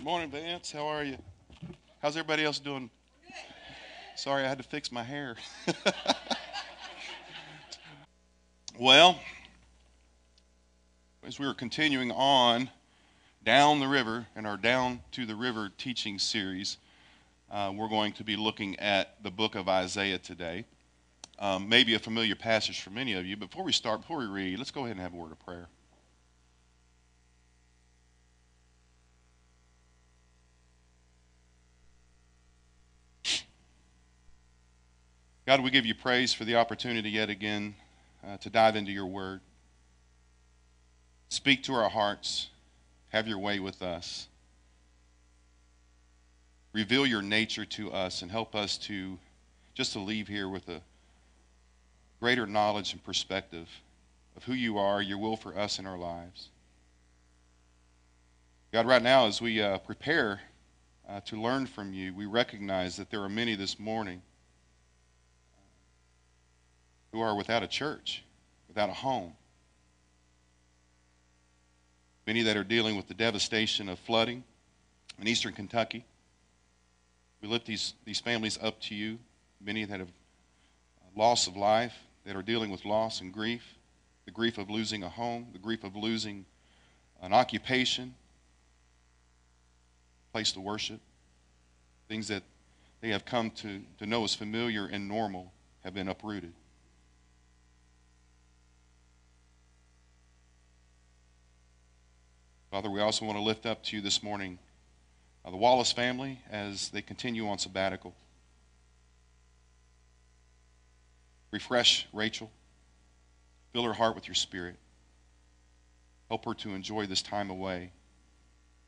Good morning, Vance. How are you? How's everybody else doing? Sorry, I had to fix my hair. well, as we were continuing on down the river in our Down to the River teaching series, uh, we're going to be looking at the book of Isaiah today. Um, maybe a familiar passage for many of you. Before we start, before we read, let's go ahead and have a word of prayer. God, we give you praise for the opportunity yet again uh, to dive into your word. Speak to our hearts. Have your way with us. Reveal your nature to us and help us to just to leave here with a greater knowledge and perspective of who you are, your will for us in our lives. God, right now, as we uh, prepare uh, to learn from you, we recognize that there are many this morning who are without a church, without a home. Many that are dealing with the devastation of flooding in eastern Kentucky. We lift these, these families up to you. Many that have loss of life, that are dealing with loss and grief, the grief of losing a home, the grief of losing an occupation, place to worship, things that they have come to, to know as familiar and normal have been uprooted. Father, we also want to lift up to you this morning uh, the Wallace family as they continue on sabbatical. Refresh Rachel. Fill her heart with your spirit. Help her to enjoy this time away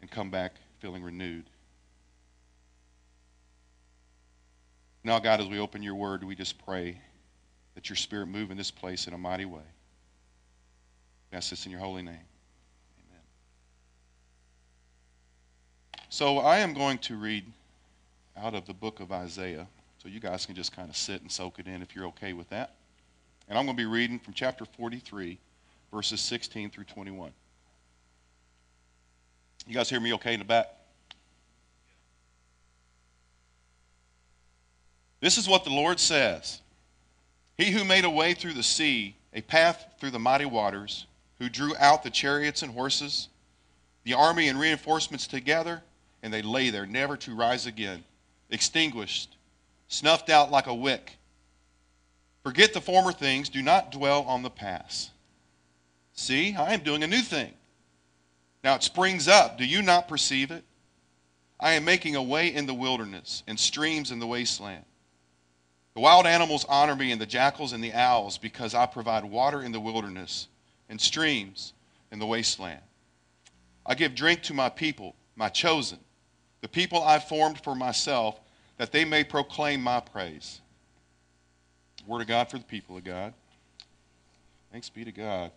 and come back feeling renewed. Now, God, as we open your word, we just pray that your spirit move in this place in a mighty way. We ask this in your holy name. So I am going to read out of the book of Isaiah. So you guys can just kind of sit and soak it in if you're okay with that. And I'm going to be reading from chapter 43, verses 16 through 21. You guys hear me okay in the back? This is what the Lord says He who made a way through the sea, a path through the mighty waters, who drew out the chariots and horses, the army and reinforcements together and they lay there, never to rise again, extinguished, snuffed out like a wick. Forget the former things, do not dwell on the past. See, I am doing a new thing. Now it springs up. Do you not perceive it? I am making a way in the wilderness and streams in the wasteland. The wild animals honor me, and the jackals and the owls, because I provide water in the wilderness and streams in the wasteland. I give drink to my people, my chosen the people I formed for myself, that they may proclaim my praise. Word of God for the people of God. Thanks be to God.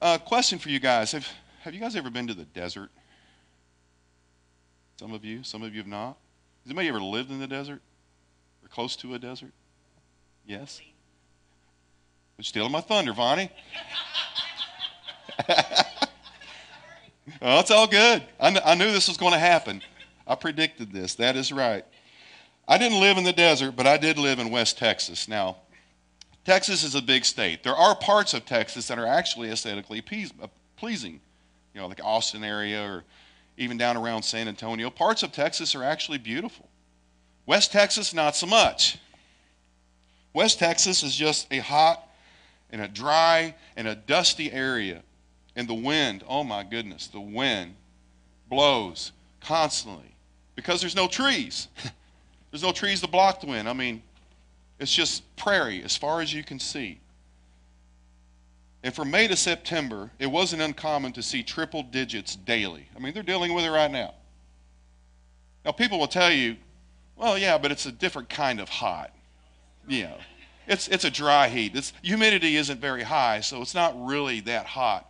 Uh, question for you guys have, have you guys ever been to the desert? Some of you, some of you have not. Has anybody ever lived in the desert or close to a desert? Yes? You're stealing my thunder, Vonnie. It's all good. I, kn- I knew this was going to happen. I predicted this. That is right. I didn't live in the desert, but I did live in West Texas. Now, Texas is a big state. There are parts of Texas that are actually aesthetically uh, pleasing, you know, like Austin area or even down around San Antonio. Parts of Texas are actually beautiful. West Texas, not so much. West Texas is just a hot and a dry and a dusty area. And the wind, oh my goodness, the wind blows constantly because there's no trees. there's no trees to block the wind. I mean, it's just prairie as far as you can see. And from May to September, it wasn't uncommon to see triple digits daily. I mean, they're dealing with it right now. Now, people will tell you, well, yeah, but it's a different kind of hot. You know, it's, it's a dry heat. It's, humidity isn't very high, so it's not really that hot.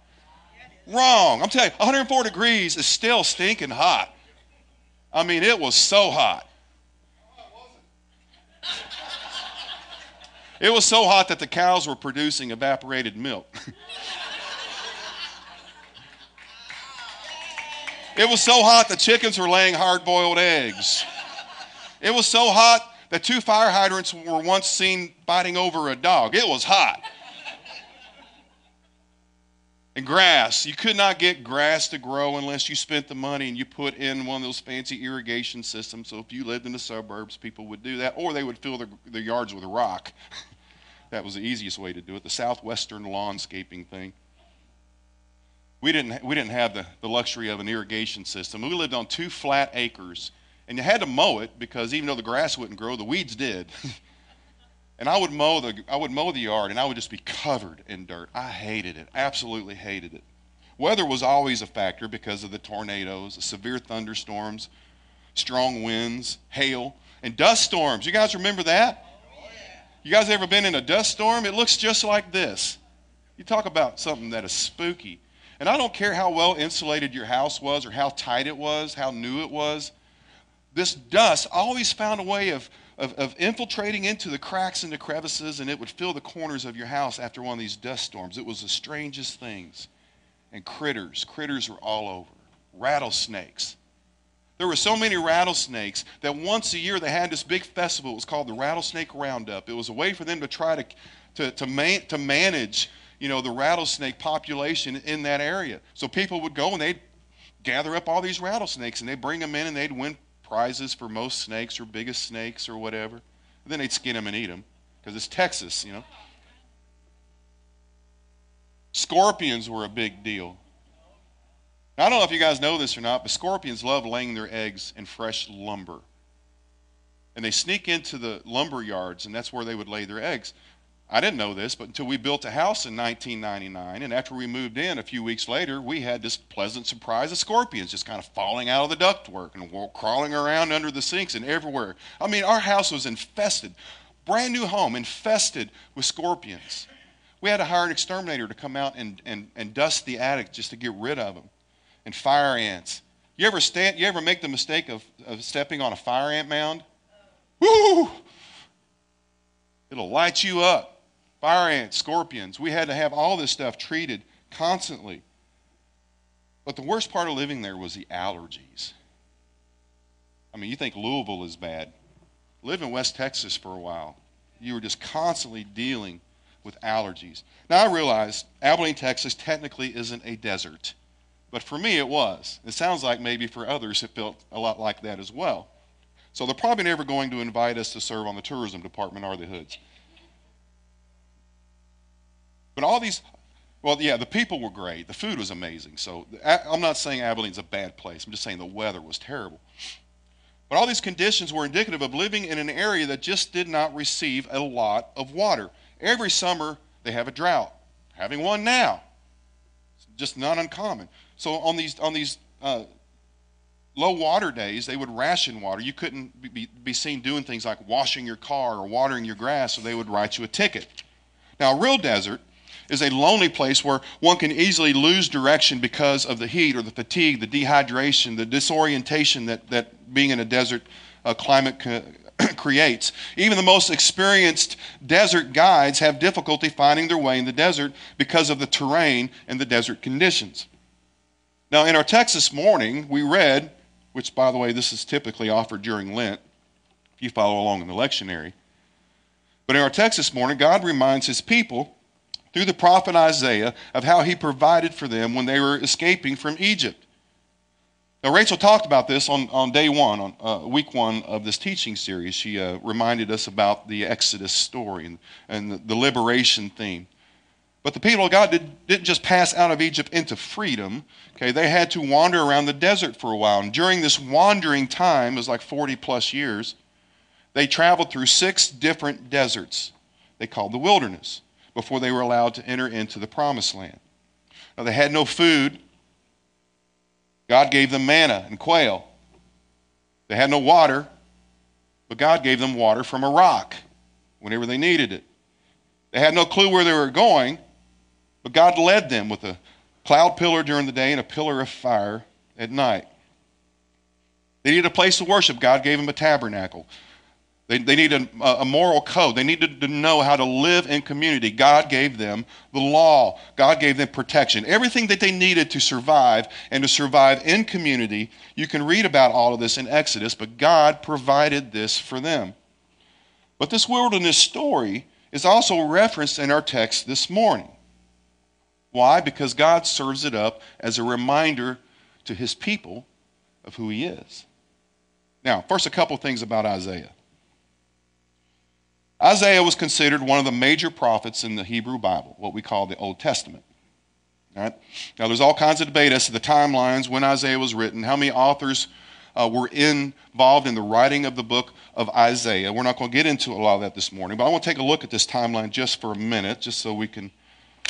Wrong. I'm telling you, 104 degrees is still stinking hot. I mean, it was so hot. It was so hot that the cows were producing evaporated milk. It was so hot the chickens were laying hard boiled eggs. It was so hot that two fire hydrants were once seen fighting over a dog. It was hot. And grass, you could not get grass to grow unless you spent the money and you put in one of those fancy irrigation systems. So if you lived in the suburbs, people would do that, or they would fill their, their yards with rock. that was the easiest way to do it, the southwestern lawnscaping thing. We didn't, we didn't have the, the luxury of an irrigation system. We lived on two flat acres, and you had to mow it because even though the grass wouldn't grow, the weeds did. And I would mow the I would mow the yard and I would just be covered in dirt. I hated it. Absolutely hated it. Weather was always a factor because of the tornadoes, the severe thunderstorms, strong winds, hail, and dust storms. You guys remember that? You guys ever been in a dust storm? It looks just like this. You talk about something that is spooky. And I don't care how well insulated your house was or how tight it was, how new it was. This dust always found a way of of, of infiltrating into the cracks and the crevices, and it would fill the corners of your house after one of these dust storms. It was the strangest things. And critters, critters were all over. Rattlesnakes. There were so many rattlesnakes that once a year they had this big festival. It was called the Rattlesnake Roundup. It was a way for them to try to, to, to, man, to manage you know, the rattlesnake population in that area. So people would go and they'd gather up all these rattlesnakes and they'd bring them in and they'd win prizes for most snakes or biggest snakes or whatever. And then they'd skin them and eat them because it's Texas, you know. Scorpions were a big deal. I don't know if you guys know this or not, but scorpions love laying their eggs in fresh lumber. And they sneak into the lumber yards, and that's where they would lay their eggs. I didn't know this, but until we built a house in 1999, and after we moved in a few weeks later, we had this pleasant surprise of scorpions just kind of falling out of the ductwork and crawling around under the sinks and everywhere. I mean, our house was infested, brand new home, infested with scorpions. We had to hire an exterminator to come out and, and, and dust the attic just to get rid of them, and fire ants. You ever stand? You ever make the mistake of, of stepping on a fire ant mound? Woo! It'll light you up fire ants, scorpions. We had to have all this stuff treated constantly. But the worst part of living there was the allergies. I mean, you think Louisville is bad. Live in West Texas for a while. You were just constantly dealing with allergies. Now, I realize Abilene, Texas technically isn't a desert, but for me it was. It sounds like maybe for others it felt a lot like that as well. So they're probably never going to invite us to serve on the tourism department, are the Hoods? But all these, well, yeah, the people were great. The food was amazing. So I'm not saying Abilene's a bad place. I'm just saying the weather was terrible. But all these conditions were indicative of living in an area that just did not receive a lot of water. Every summer, they have a drought. Having one now. It's just not uncommon. So on these, on these uh, low water days, they would ration water. You couldn't be, be seen doing things like washing your car or watering your grass, so they would write you a ticket. Now, a real desert is a lonely place where one can easily lose direction because of the heat or the fatigue, the dehydration, the disorientation that, that being in a desert uh, climate co- creates. Even the most experienced desert guides have difficulty finding their way in the desert because of the terrain and the desert conditions. Now, in our text this morning, we read, which by the way, this is typically offered during Lent, if you follow along in the lectionary. But in our text this morning, God reminds his people through the prophet Isaiah of how he provided for them when they were escaping from Egypt. Now, Rachel talked about this on, on day one, on uh, week one of this teaching series. She uh, reminded us about the Exodus story and, and the, the, liberation theme. But the people of God did, didn't just pass out of Egypt into freedom. Okay, they had to wander around the desert for a while. And during this wandering time, it was like 40 plus years, they traveled through six different deserts they called the wilderness before they were allowed to enter into the promised land. Now, they had no food. God gave them manna and quail. They had no water, but God gave them water from a rock whenever they needed it. They had no clue where they were going, but God led them with a cloud pillar during the day and a pillar of fire at night. They needed a place to worship. God gave them a tabernacle. They, they needed a, a moral code. They needed to know how to live in community. God gave them the law, God gave them protection. Everything that they needed to survive and to survive in community. You can read about all of this in Exodus, but God provided this for them. But this wilderness story is also referenced in our text this morning. Why? Because God serves it up as a reminder to his people of who he is. Now, first, a couple things about Isaiah. Isaiah was considered one of the major prophets in the Hebrew Bible, what we call the Old Testament. All right? Now, there's all kinds of debate as to the timelines, when Isaiah was written, how many authors uh, were involved in the writing of the book of Isaiah. We're not going to get into a lot of that this morning, but I want to take a look at this timeline just for a minute, just so we can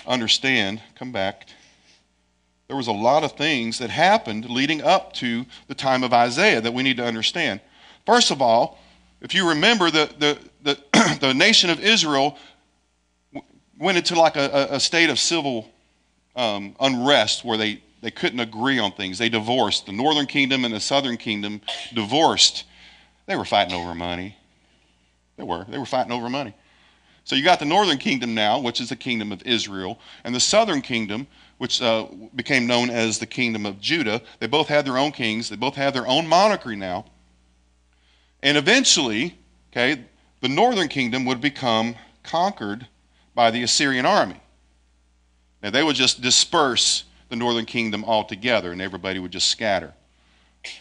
understand. Come back. There was a lot of things that happened leading up to the time of Isaiah that we need to understand. First of all, if you remember, the, the, the, the nation of Israel went into like a, a state of civil um, unrest where they, they couldn't agree on things. They divorced. The northern kingdom and the southern kingdom divorced. They were fighting over money. They were. They were fighting over money. So you got the northern kingdom now, which is the kingdom of Israel, and the southern kingdom, which uh, became known as the kingdom of Judah. They both had their own kings. They both have their own monarchy now. And eventually, okay, the northern kingdom would become conquered by the Assyrian army. Now, they would just disperse the northern kingdom altogether, and everybody would just scatter.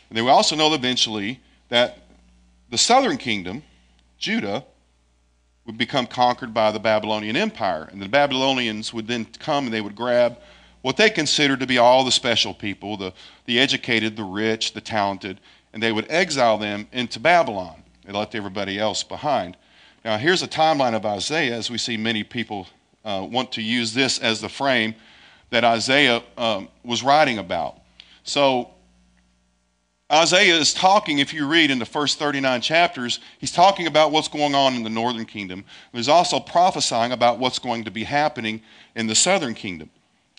And they would also know eventually that the southern kingdom, Judah, would become conquered by the Babylonian Empire. And the Babylonians would then come and they would grab what they considered to be all the special people the, the educated, the rich, the talented, and they would exile them into Babylon. They left everybody else behind. Now, here's a timeline of Isaiah, as we see many people uh, want to use this as the frame that Isaiah um, was writing about. So, Isaiah is talking, if you read in the first 39 chapters, he's talking about what's going on in the northern kingdom. He's also prophesying about what's going to be happening in the southern kingdom.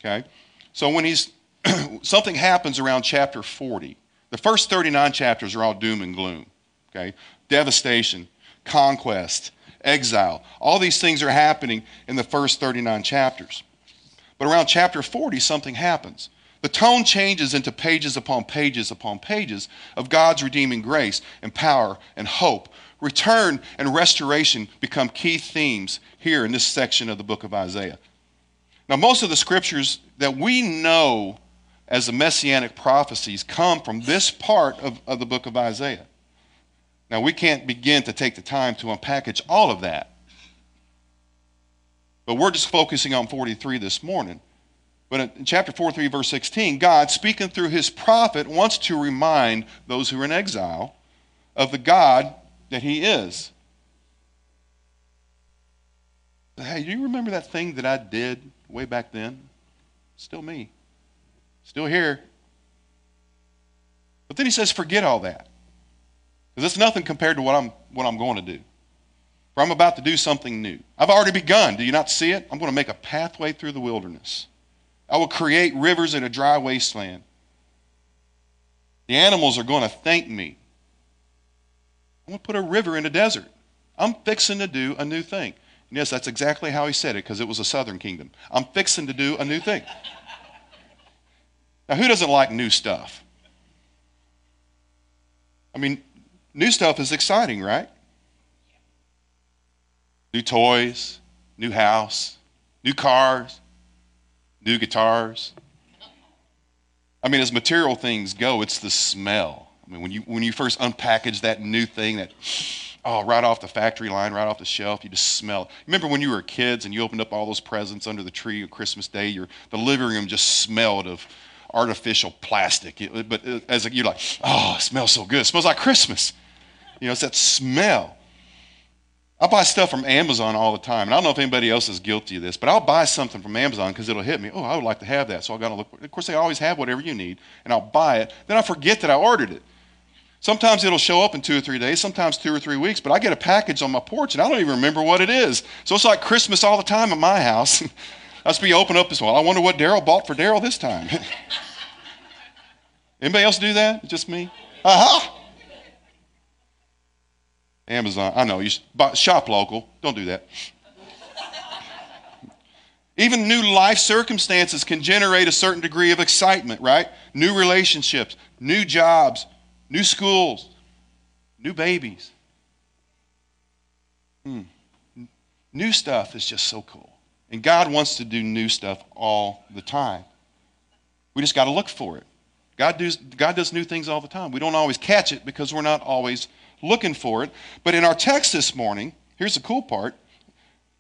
Okay? So when he's something happens around chapter 40. The first 39 chapters are all doom and gloom, okay? Devastation, conquest, exile. All these things are happening in the first 39 chapters. But around chapter 40, something happens. The tone changes into pages upon pages upon pages of God's redeeming grace and power and hope. Return and restoration become key themes here in this section of the book of Isaiah. Now, most of the scriptures that we know as the messianic prophecies come from this part of, of the book of Isaiah. Now, we can't begin to take the time to unpackage all of that. But we're just focusing on 43 this morning. But in chapter 43, verse 16, God, speaking through his prophet, wants to remind those who are in exile of the God that he is. Hey, do you remember that thing that I did way back then? Still me. Still here. But then he says, forget all that. Because it's nothing compared to what I'm, what I'm going to do. For I'm about to do something new. I've already begun. Do you not see it? I'm going to make a pathway through the wilderness. I will create rivers in a dry wasteland. The animals are going to thank me. I'm going to put a river in a desert. I'm fixing to do a new thing. And yes, that's exactly how he said it because it was a southern kingdom. I'm fixing to do a new thing. Now, who doesn't like new stuff? I mean, new stuff is exciting, right? New toys, new house, new cars, new guitars. I mean, as material things go, it's the smell. I mean, when you, when you first unpackage that new thing that, oh, right off the factory line, right off the shelf, you just smell it. Remember when you were kids and you opened up all those presents under the tree on Christmas Day? Your, the living room just smelled of artificial plastic. But as a, you're like, oh, it smells so good. It smells like Christmas. You know, it's that smell. I buy stuff from Amazon all the time. And I don't know if anybody else is guilty of this, but I'll buy something from Amazon because it'll hit me. Oh, I would like to have that. So I got to look. Of course, they always have whatever you need, and I'll buy it. Then I forget that I ordered it. Sometimes it'll show up in two or three days, sometimes two or three weeks, but I get a package on my porch and I don't even remember what it is. So it's like Christmas all the time at my house. Just be open up this one. I wonder what Daryl bought for Daryl this time. Anybody else do that? Just me? Aha! Uh-huh. Amazon. I know you buy, shop local. Don't do that. Even new life circumstances can generate a certain degree of excitement, right? New relationships, new jobs, new schools, new babies. Hmm. New stuff is just so cool. And God wants to do new stuff all the time. We just got to look for it. God does, God does new things all the time. We don't always catch it because we're not always looking for it. But in our text this morning, here's the cool part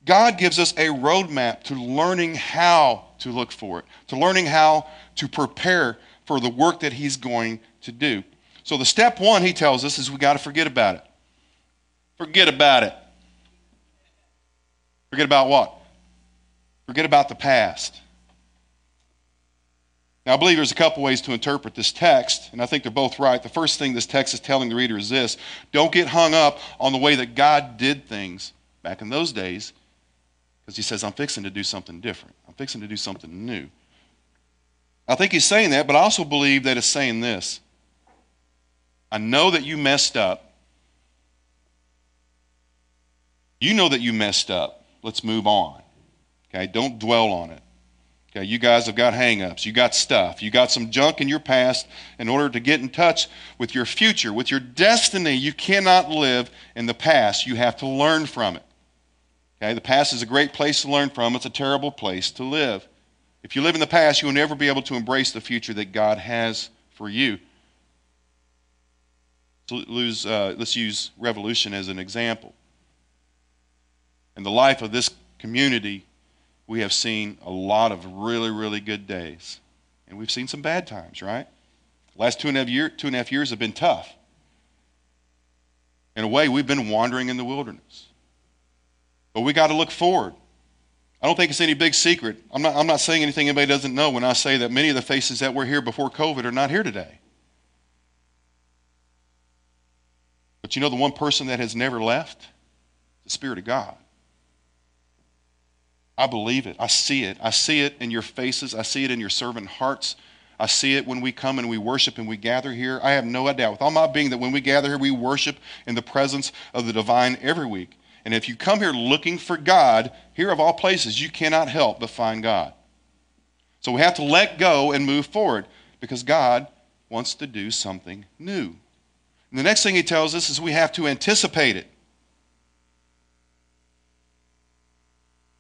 God gives us a roadmap to learning how to look for it, to learning how to prepare for the work that He's going to do. So, the step one, He tells us, is we got to forget about it. Forget about it. Forget about what? Forget about the past. Now, I believe there's a couple ways to interpret this text, and I think they're both right. The first thing this text is telling the reader is this don't get hung up on the way that God did things back in those days, because he says, I'm fixing to do something different. I'm fixing to do something new. I think he's saying that, but I also believe that it's saying this I know that you messed up. You know that you messed up. Let's move on. Okay, don't dwell on it. Okay, you guys have got hangups. You got stuff. You got some junk in your past. In order to get in touch with your future, with your destiny, you cannot live in the past. You have to learn from it. Okay, the past is a great place to learn from. It's a terrible place to live. If you live in the past, you will never be able to embrace the future that God has for you. let's, uh, let's use revolution as an example. In the life of this community, we have seen a lot of really, really good days. And we've seen some bad times, right? Last two and, a half year, two and a half years have been tough. In a way, we've been wandering in the wilderness. But we got to look forward. I don't think it's any big secret. I'm not, I'm not saying anything anybody doesn't know when I say that many of the faces that were here before COVID are not here today. But you know the one person that has never left? The Spirit of God. I believe it. I see it. I see it in your faces. I see it in your servant hearts. I see it when we come and we worship and we gather here. I have no doubt with all my being that when we gather here, we worship in the presence of the divine every week. And if you come here looking for God, here of all places, you cannot help but find God. So we have to let go and move forward because God wants to do something new. And the next thing he tells us is we have to anticipate it.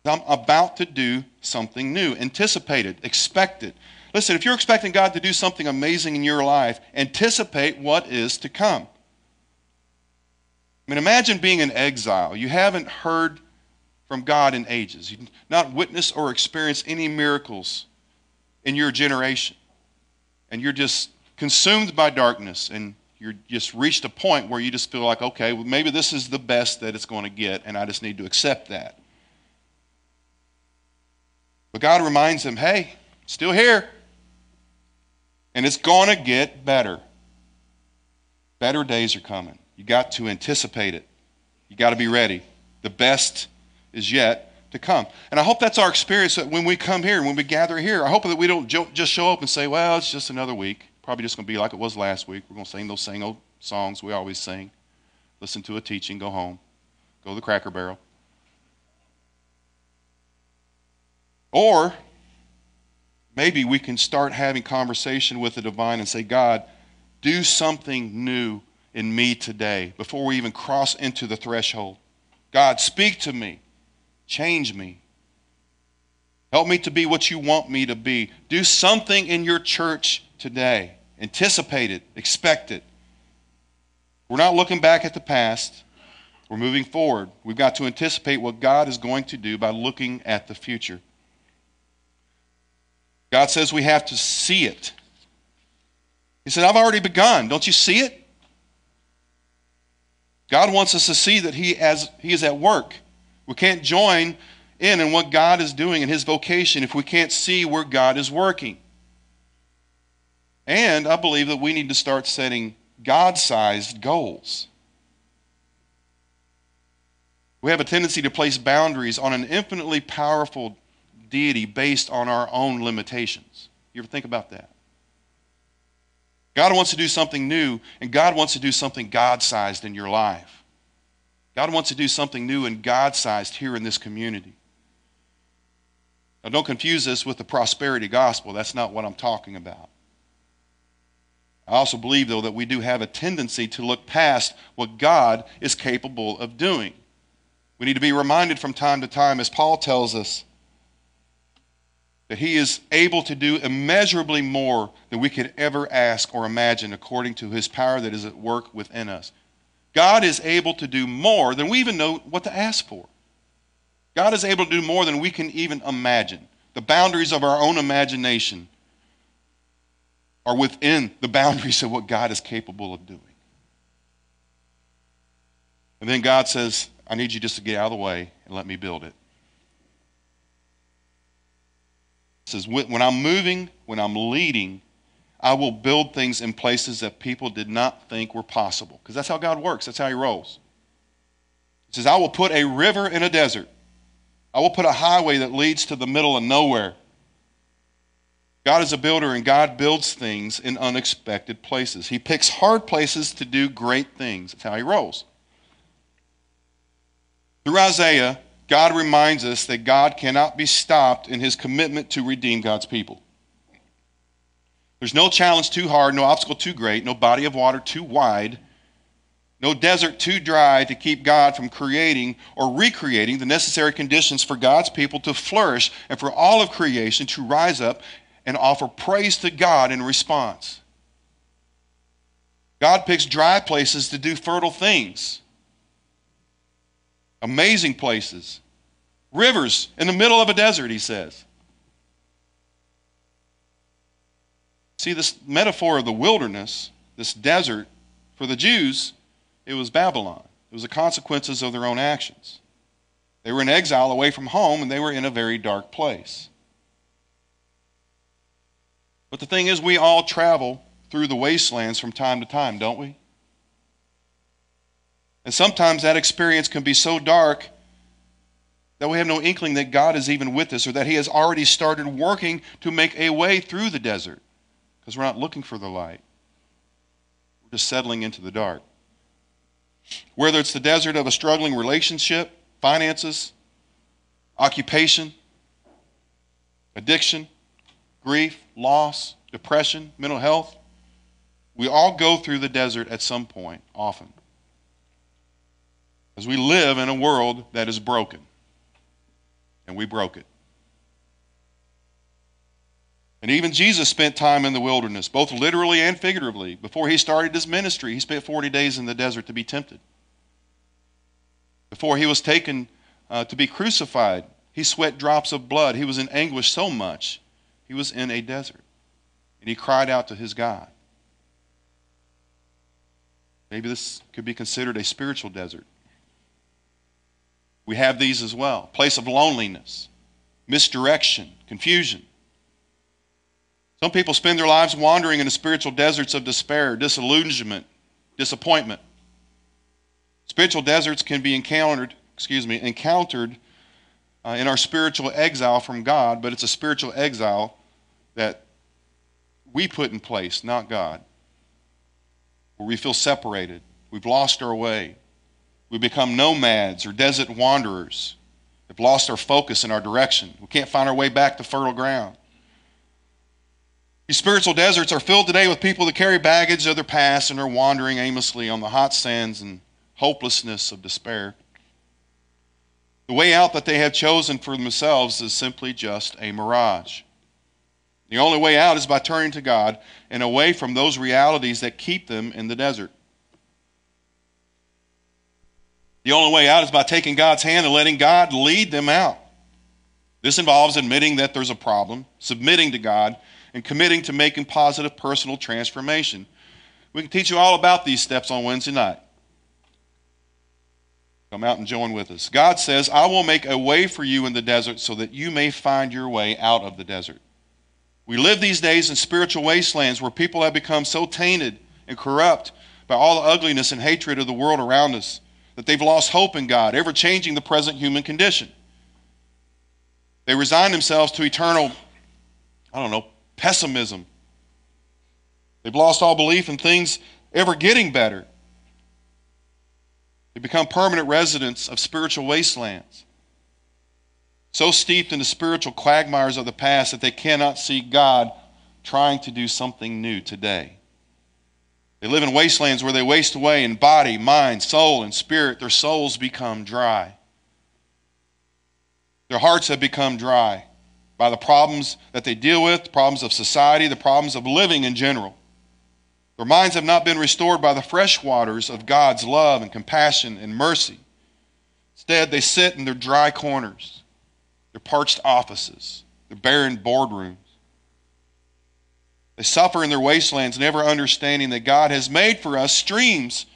I'm about to do something new. Anticipate it, expect it. Listen, if you're expecting God to do something amazing in your life, anticipate what is to come. I mean, imagine being in exile. You haven't heard from God in ages. You've not witnessed or experienced any miracles in your generation. And you're just consumed by darkness and you're just reached a point where you just feel like, okay, well, maybe this is the best that it's going to get, and I just need to accept that. But God reminds them, hey, still here. And it's going to get better. Better days are coming. You got to anticipate it. You got to be ready. The best is yet to come. And I hope that's our experience that when we come here, when we gather here, I hope that we don't just show up and say, well, it's just another week. Probably just going to be like it was last week. We're going to sing those same old songs we always sing, listen to a teaching, go home, go to the cracker barrel. Or maybe we can start having conversation with the divine and say, God, do something new in me today before we even cross into the threshold. God, speak to me. Change me. Help me to be what you want me to be. Do something in your church today. Anticipate it, expect it. We're not looking back at the past. We're moving forward. We've got to anticipate what God is going to do by looking at the future. God says we have to see it. He said, I've already begun. Don't you see it? God wants us to see that he, has, he is at work. We can't join in in what God is doing in his vocation if we can't see where God is working. And I believe that we need to start setting God sized goals. We have a tendency to place boundaries on an infinitely powerful deity based on our own limitations. You ever think about that? God wants to do something new, and God wants to do something God sized in your life. God wants to do something new and God sized here in this community. Now, don't confuse this with the prosperity gospel. That's not what I'm talking about. I also believe, though, that we do have a tendency to look past what God is capable of doing. We need to be reminded from time to time, as Paul tells us, that he is able to do immeasurably more than we could ever ask or imagine according to his power that is at work within us. God is able to do more than we even know what to ask for. God is able to do more than we can even imagine. The boundaries of our own imagination are within the boundaries of what God is capable of doing. And then God says, I need you just to get out of the way and let me build it. He says, when I'm moving, when I'm leading, I will build things in places that people did not think were possible. Because that's how God works, that's how He rolls. He says, I will put a river in a desert, I will put a highway that leads to the middle of nowhere. God is a builder, and God builds things in unexpected places. He picks hard places to do great things. That's how He rolls. Through Isaiah, God reminds us that God cannot be stopped in His commitment to redeem God's people. There's no challenge too hard, no obstacle too great, no body of water too wide, no desert too dry to keep God from creating or recreating the necessary conditions for God's people to flourish and for all of creation to rise up and offer praise to God in response. God picks dry places to do fertile things, amazing places, rivers in the middle of a desert, he says. See, this metaphor of the wilderness, this desert, for the Jews, it was Babylon. It was the consequences of their own actions. They were in exile away from home, and they were in a very dark place. But the thing is, we all travel through the wastelands from time to time, don't we? And sometimes that experience can be so dark that we have no inkling that God is even with us or that He has already started working to make a way through the desert because we're not looking for the light. We're just settling into the dark. Whether it's the desert of a struggling relationship, finances, occupation, addiction, grief, loss, depression, mental health, we all go through the desert at some point, often. As we live in a world that is broken, and we broke it. And even Jesus spent time in the wilderness, both literally and figuratively. Before he started his ministry, he spent 40 days in the desert to be tempted. Before he was taken uh, to be crucified, he sweat drops of blood. He was in anguish so much, he was in a desert. And he cried out to his God. Maybe this could be considered a spiritual desert. We have these as well place of loneliness, misdirection, confusion. Some people spend their lives wandering in the spiritual deserts of despair, disillusionment, disappointment. Spiritual deserts can be encountered, excuse me, encountered uh, in our spiritual exile from God, but it's a spiritual exile that we put in place, not God. Where we feel separated, we've lost our way, we become nomads or desert wanderers, we've lost our focus and our direction. We can't find our way back to fertile ground. These spiritual deserts are filled today with people that carry baggage of their past and are wandering aimlessly on the hot sands and hopelessness of despair. The way out that they have chosen for themselves is simply just a mirage. The only way out is by turning to God and away from those realities that keep them in the desert. The only way out is by taking God's hand and letting God lead them out. This involves admitting that there's a problem, submitting to God, and committing to making positive personal transformation. We can teach you all about these steps on Wednesday night. Come out and join with us. God says, I will make a way for you in the desert so that you may find your way out of the desert. We live these days in spiritual wastelands where people have become so tainted and corrupt by all the ugliness and hatred of the world around us that they've lost hope in God, ever changing the present human condition. They resign themselves to eternal, I don't know, pessimism. They've lost all belief in things ever getting better. They become permanent residents of spiritual wastelands, so steeped in the spiritual quagmires of the past that they cannot see God trying to do something new today. They live in wastelands where they waste away in body, mind, soul, and spirit. Their souls become dry. Their hearts have become dry by the problems that they deal with, the problems of society, the problems of living in general. Their minds have not been restored by the fresh waters of God's love and compassion and mercy. Instead, they sit in their dry corners, their parched offices, their barren boardrooms. They suffer in their wastelands, never understanding that God has made for us streams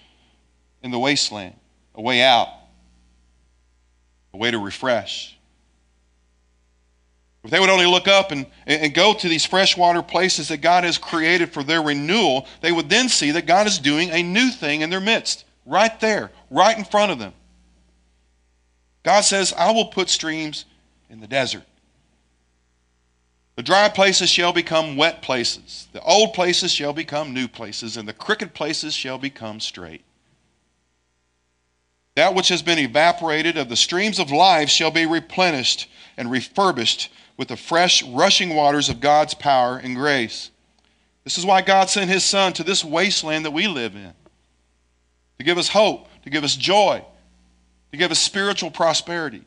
in the wasteland, a way out, a way to refresh. If they would only look up and, and go to these freshwater places that God has created for their renewal, they would then see that God is doing a new thing in their midst, right there, right in front of them. God says, I will put streams in the desert. The dry places shall become wet places. The old places shall become new places, and the crooked places shall become straight. That which has been evaporated of the streams of life shall be replenished and refurbished with the fresh, rushing waters of God's power and grace. This is why God sent His Son to this wasteland that we live in to give us hope, to give us joy, to give us spiritual prosperity.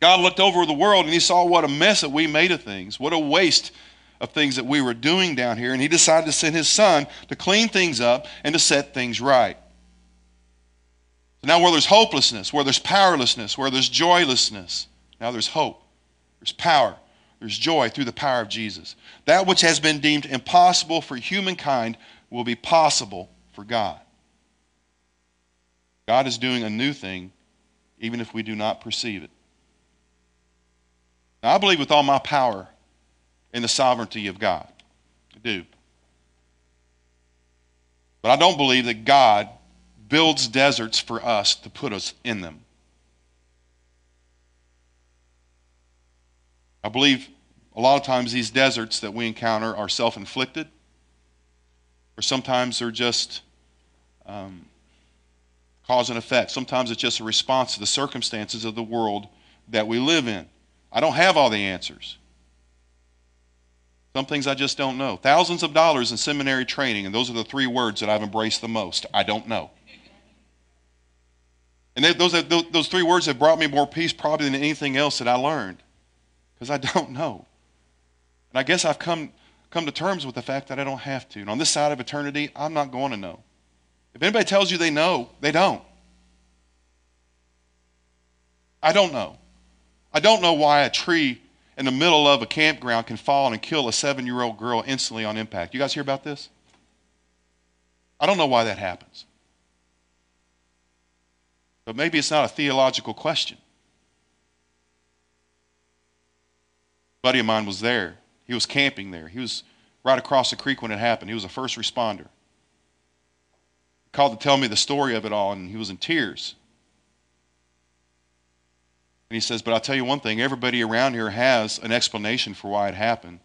God looked over the world and He saw what a mess that we made of things, what a waste of things that we were doing down here, and He decided to send His Son to clean things up and to set things right. So now, where there's hopelessness, where there's powerlessness, where there's joylessness, now there's hope. There's power. There's joy through the power of Jesus. That which has been deemed impossible for humankind will be possible for God. God is doing a new thing, even if we do not perceive it. Now, I believe with all my power in the sovereignty of God. I do. But I don't believe that God builds deserts for us to put us in them. I believe a lot of times these deserts that we encounter are self inflicted, or sometimes they're just um, cause and effect. Sometimes it's just a response to the circumstances of the world that we live in. I don't have all the answers. Some things I just don't know. Thousands of dollars in seminary training, and those are the three words that I've embraced the most. I don't know. And they, those, those three words have brought me more peace probably than anything else that I learned because I don't know. And I guess I've come, come to terms with the fact that I don't have to. And on this side of eternity, I'm not going to know. If anybody tells you they know, they don't. I don't know. I don't know why a tree in the middle of a campground can fall and kill a seven year old girl instantly on impact. You guys hear about this? I don't know why that happens. But maybe it's not a theological question. buddy of mine was there. He was camping there. He was right across the creek when it happened. He was a first responder. He called to tell me the story of it all, and he was in tears. And he says, But I'll tell you one thing everybody around here has an explanation for why it happened.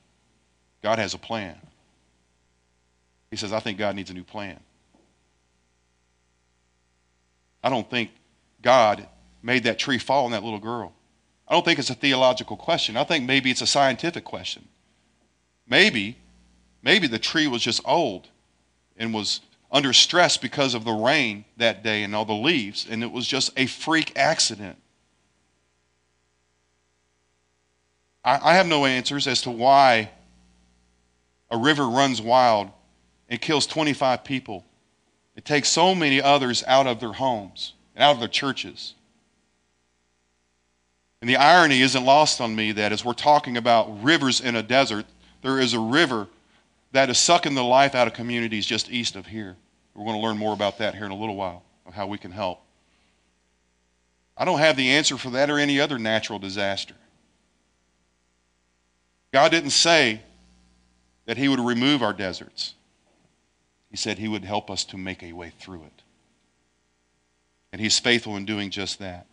God has a plan. He says, I think God needs a new plan. I don't think God made that tree fall on that little girl. I don't think it's a theological question. I think maybe it's a scientific question. Maybe, maybe the tree was just old and was under stress because of the rain that day and all the leaves, and it was just a freak accident. I, I have no answers as to why a river runs wild and kills 25 people. It takes so many others out of their homes and out of their churches. And the irony isn't lost on me that as we're talking about rivers in a desert, there is a river that is sucking the life out of communities just east of here. We're going to learn more about that here in a little while, of how we can help. I don't have the answer for that or any other natural disaster. God didn't say that He would remove our deserts, He said He would help us to make a way through it. And He's faithful in doing just that.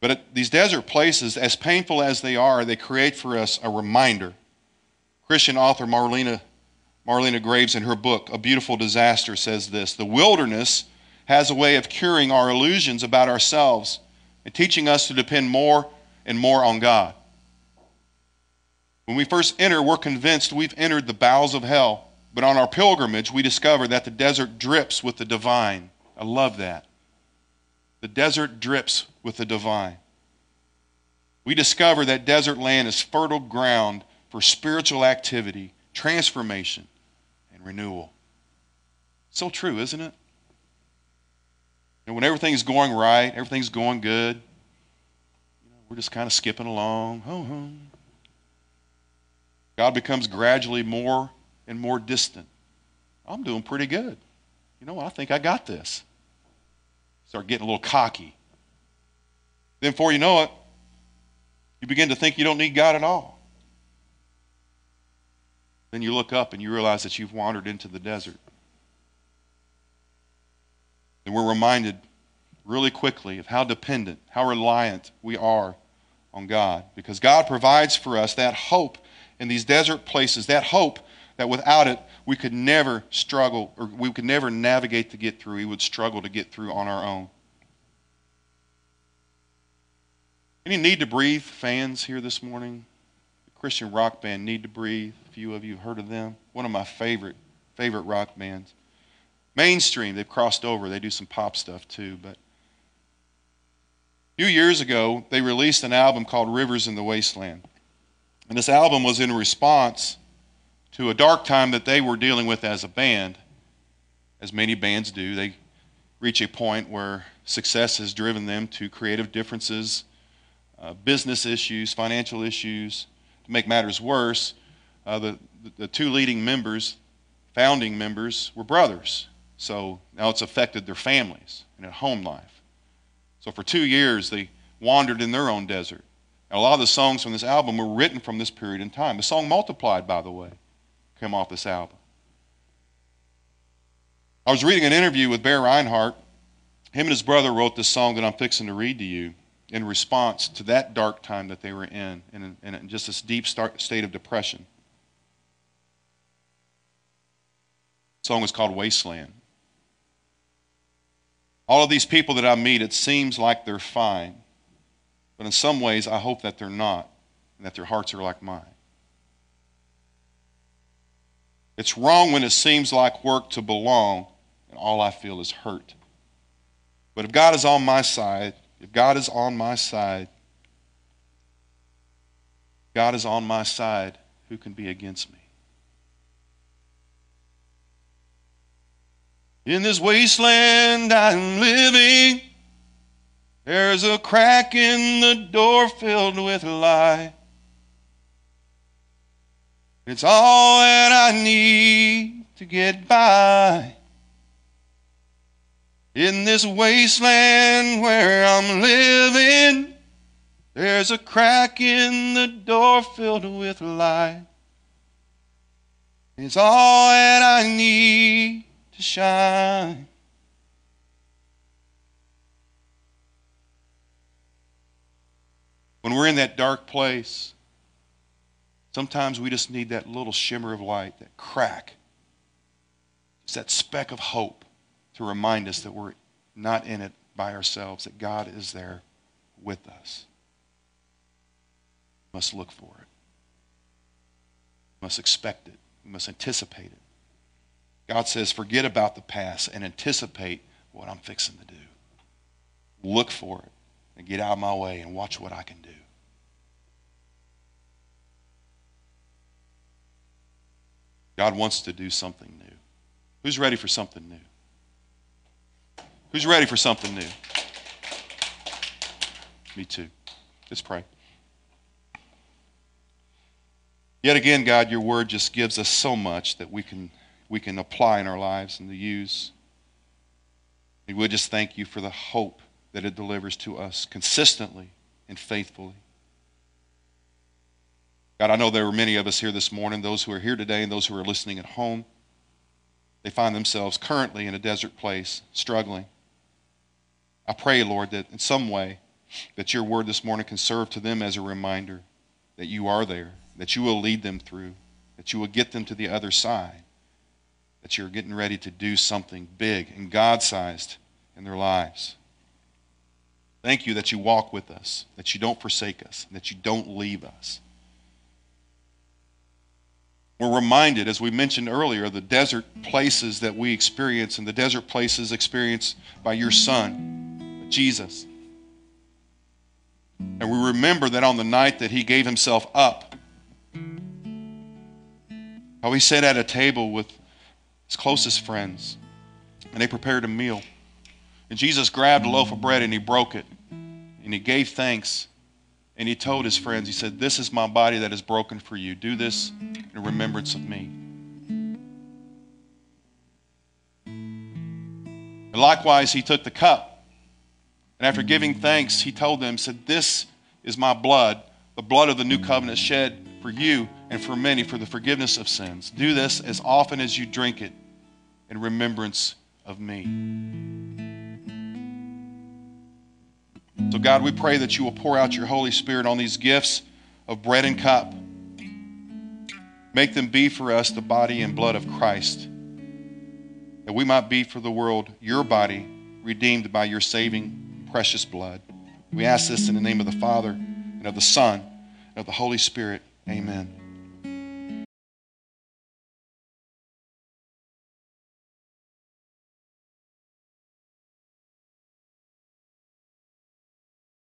But these desert places, as painful as they are, they create for us a reminder. Christian author Marlena Marlena Graves, in her book, A Beautiful Disaster, says this The wilderness has a way of curing our illusions about ourselves and teaching us to depend more and more on God. When we first enter, we're convinced we've entered the bowels of hell. But on our pilgrimage, we discover that the desert drips with the divine. I love that. The desert drips with the divine. We discover that desert land is fertile ground for spiritual activity, transformation, and renewal. So true, isn't it? And when everything's going right, everything's going good, you know, we're just kind of skipping along. Oh, oh. God becomes gradually more and more distant. I'm doing pretty good. You know, what? I think I got this. Start getting a little cocky. Then, before you know it, you begin to think you don't need God at all. Then you look up and you realize that you've wandered into the desert. And we're reminded really quickly of how dependent, how reliant we are on God. Because God provides for us that hope in these desert places, that hope that without it, we could never struggle or we could never navigate to get through. We would struggle to get through on our own. Any need to breathe fans here this morning? The Christian rock band Need to Breathe. A few of you have heard of them. One of my favorite favorite rock bands. Mainstream, they've crossed over. They do some pop stuff too, but a few years ago, they released an album called Rivers in the Wasteland. And this album was in response to a dark time that they were dealing with as a band. As many bands do, they reach a point where success has driven them to creative differences, uh, business issues, financial issues. To make matters worse, uh, the, the two leading members, founding members, were brothers. So now it's affected their families and their home life. So for two years, they wandered in their own desert. And a lot of the songs from this album were written from this period in time. The song Multiplied, by the way came off this album. I was reading an interview with Bear Rinehart. Him and his brother wrote this song that I'm fixing to read to you in response to that dark time that they were in, in, in just this deep state of depression. The song is called Wasteland. All of these people that I meet, it seems like they're fine. But in some ways, I hope that they're not, and that their hearts are like mine. It's wrong when it seems like work to belong and all I feel is hurt. But if God is on my side, if God is on my side, God is on my side, who can be against me? In this wasteland I'm living, there's a crack in the door filled with light. It's all that I need to get by. In this wasteland where I'm living, there's a crack in the door filled with light. It's all that I need to shine. When we're in that dark place, Sometimes we just need that little shimmer of light, that crack. It's that speck of hope to remind us that we're not in it by ourselves, that God is there with us. We must look for it. We must expect it. We must anticipate it. God says, forget about the past and anticipate what I'm fixing to do. Look for it and get out of my way and watch what I can do. God wants to do something new. Who's ready for something new? Who's ready for something new? Me too. Let's pray. Yet again, God, your word just gives us so much that we can, we can apply in our lives and to use. And We just thank you for the hope that it delivers to us consistently and faithfully. God, I know there are many of us here this morning, those who are here today and those who are listening at home. They find themselves currently in a desert place, struggling. I pray, Lord, that in some way that your word this morning can serve to them as a reminder that you are there, that you will lead them through, that you will get them to the other side, that you're getting ready to do something big and God sized in their lives. Thank you that you walk with us, that you don't forsake us, that you don't leave us. We're reminded, as we mentioned earlier, the desert places that we experience and the desert places experienced by your Son, Jesus. And we remember that on the night that he gave himself up, how he sat at a table with his closest friends and they prepared a meal. And Jesus grabbed a loaf of bread and he broke it and he gave thanks and he told his friends, he said, This is my body that is broken for you. Do this in remembrance of me. And likewise, he took the cup. And after giving thanks, he told them, said, This is my blood, the blood of the new covenant shed for you and for many for the forgiveness of sins. Do this as often as you drink it in remembrance of me. So, God, we pray that you will pour out your Holy Spirit on these gifts of bread and cup. Make them be for us the body and blood of Christ, that we might be for the world your body, redeemed by your saving precious blood. We ask this in the name of the Father, and of the Son, and of the Holy Spirit. Amen.